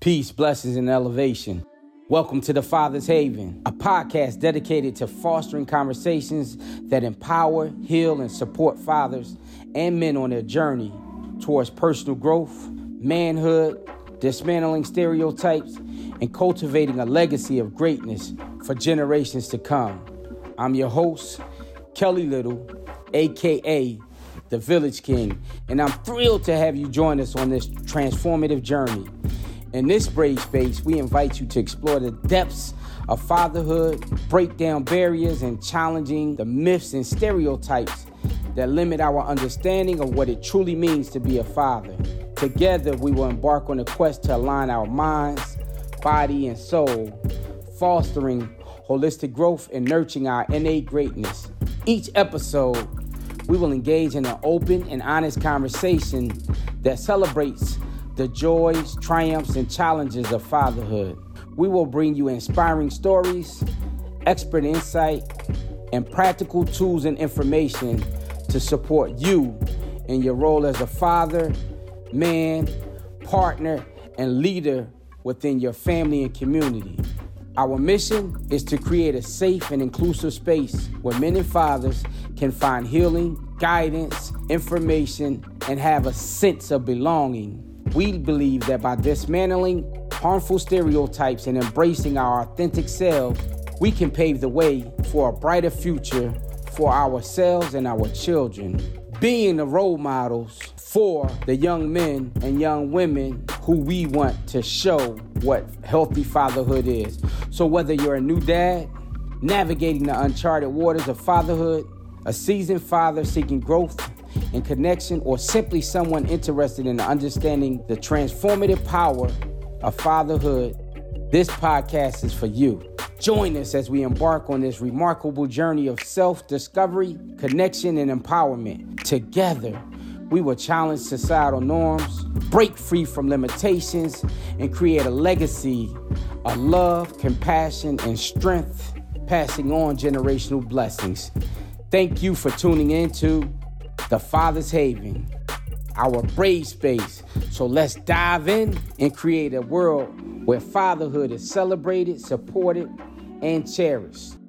Peace, blessings, and elevation. Welcome to the Father's Haven, a podcast dedicated to fostering conversations that empower, heal, and support fathers and men on their journey towards personal growth, manhood, dismantling stereotypes, and cultivating a legacy of greatness for generations to come. I'm your host, Kelly Little, aka the Village King, and I'm thrilled to have you join us on this transformative journey. In this brave space, we invite you to explore the depths of fatherhood, break down barriers, and challenging the myths and stereotypes that limit our understanding of what it truly means to be a father. Together, we will embark on a quest to align our minds, body, and soul, fostering holistic growth and nurturing our innate greatness. Each episode, we will engage in an open and honest conversation that celebrates the joys, triumphs, and challenges of fatherhood. We will bring you inspiring stories, expert insight, and practical tools and information to support you in your role as a father, man, partner, and leader within your family and community. Our mission is to create a safe and inclusive space where men and fathers can find healing, guidance, information, and have a sense of belonging. We believe that by dismantling harmful stereotypes and embracing our authentic selves, we can pave the way for a brighter future for ourselves and our children. Being the role models for the young men and young women who we want to show what healthy fatherhood is. So, whether you're a new dad, navigating the uncharted waters of fatherhood, a seasoned father seeking growth and connection, or simply someone interested in understanding the transformative power of fatherhood, this podcast is for you. Join us as we embark on this remarkable journey of self discovery, connection, and empowerment. Together, we will challenge societal norms, break free from limitations, and create a legacy of love, compassion, and strength, passing on generational blessings. Thank you for tuning in to the Father's Haven, our brave space. So let's dive in and create a world where fatherhood is celebrated, supported, and cherished.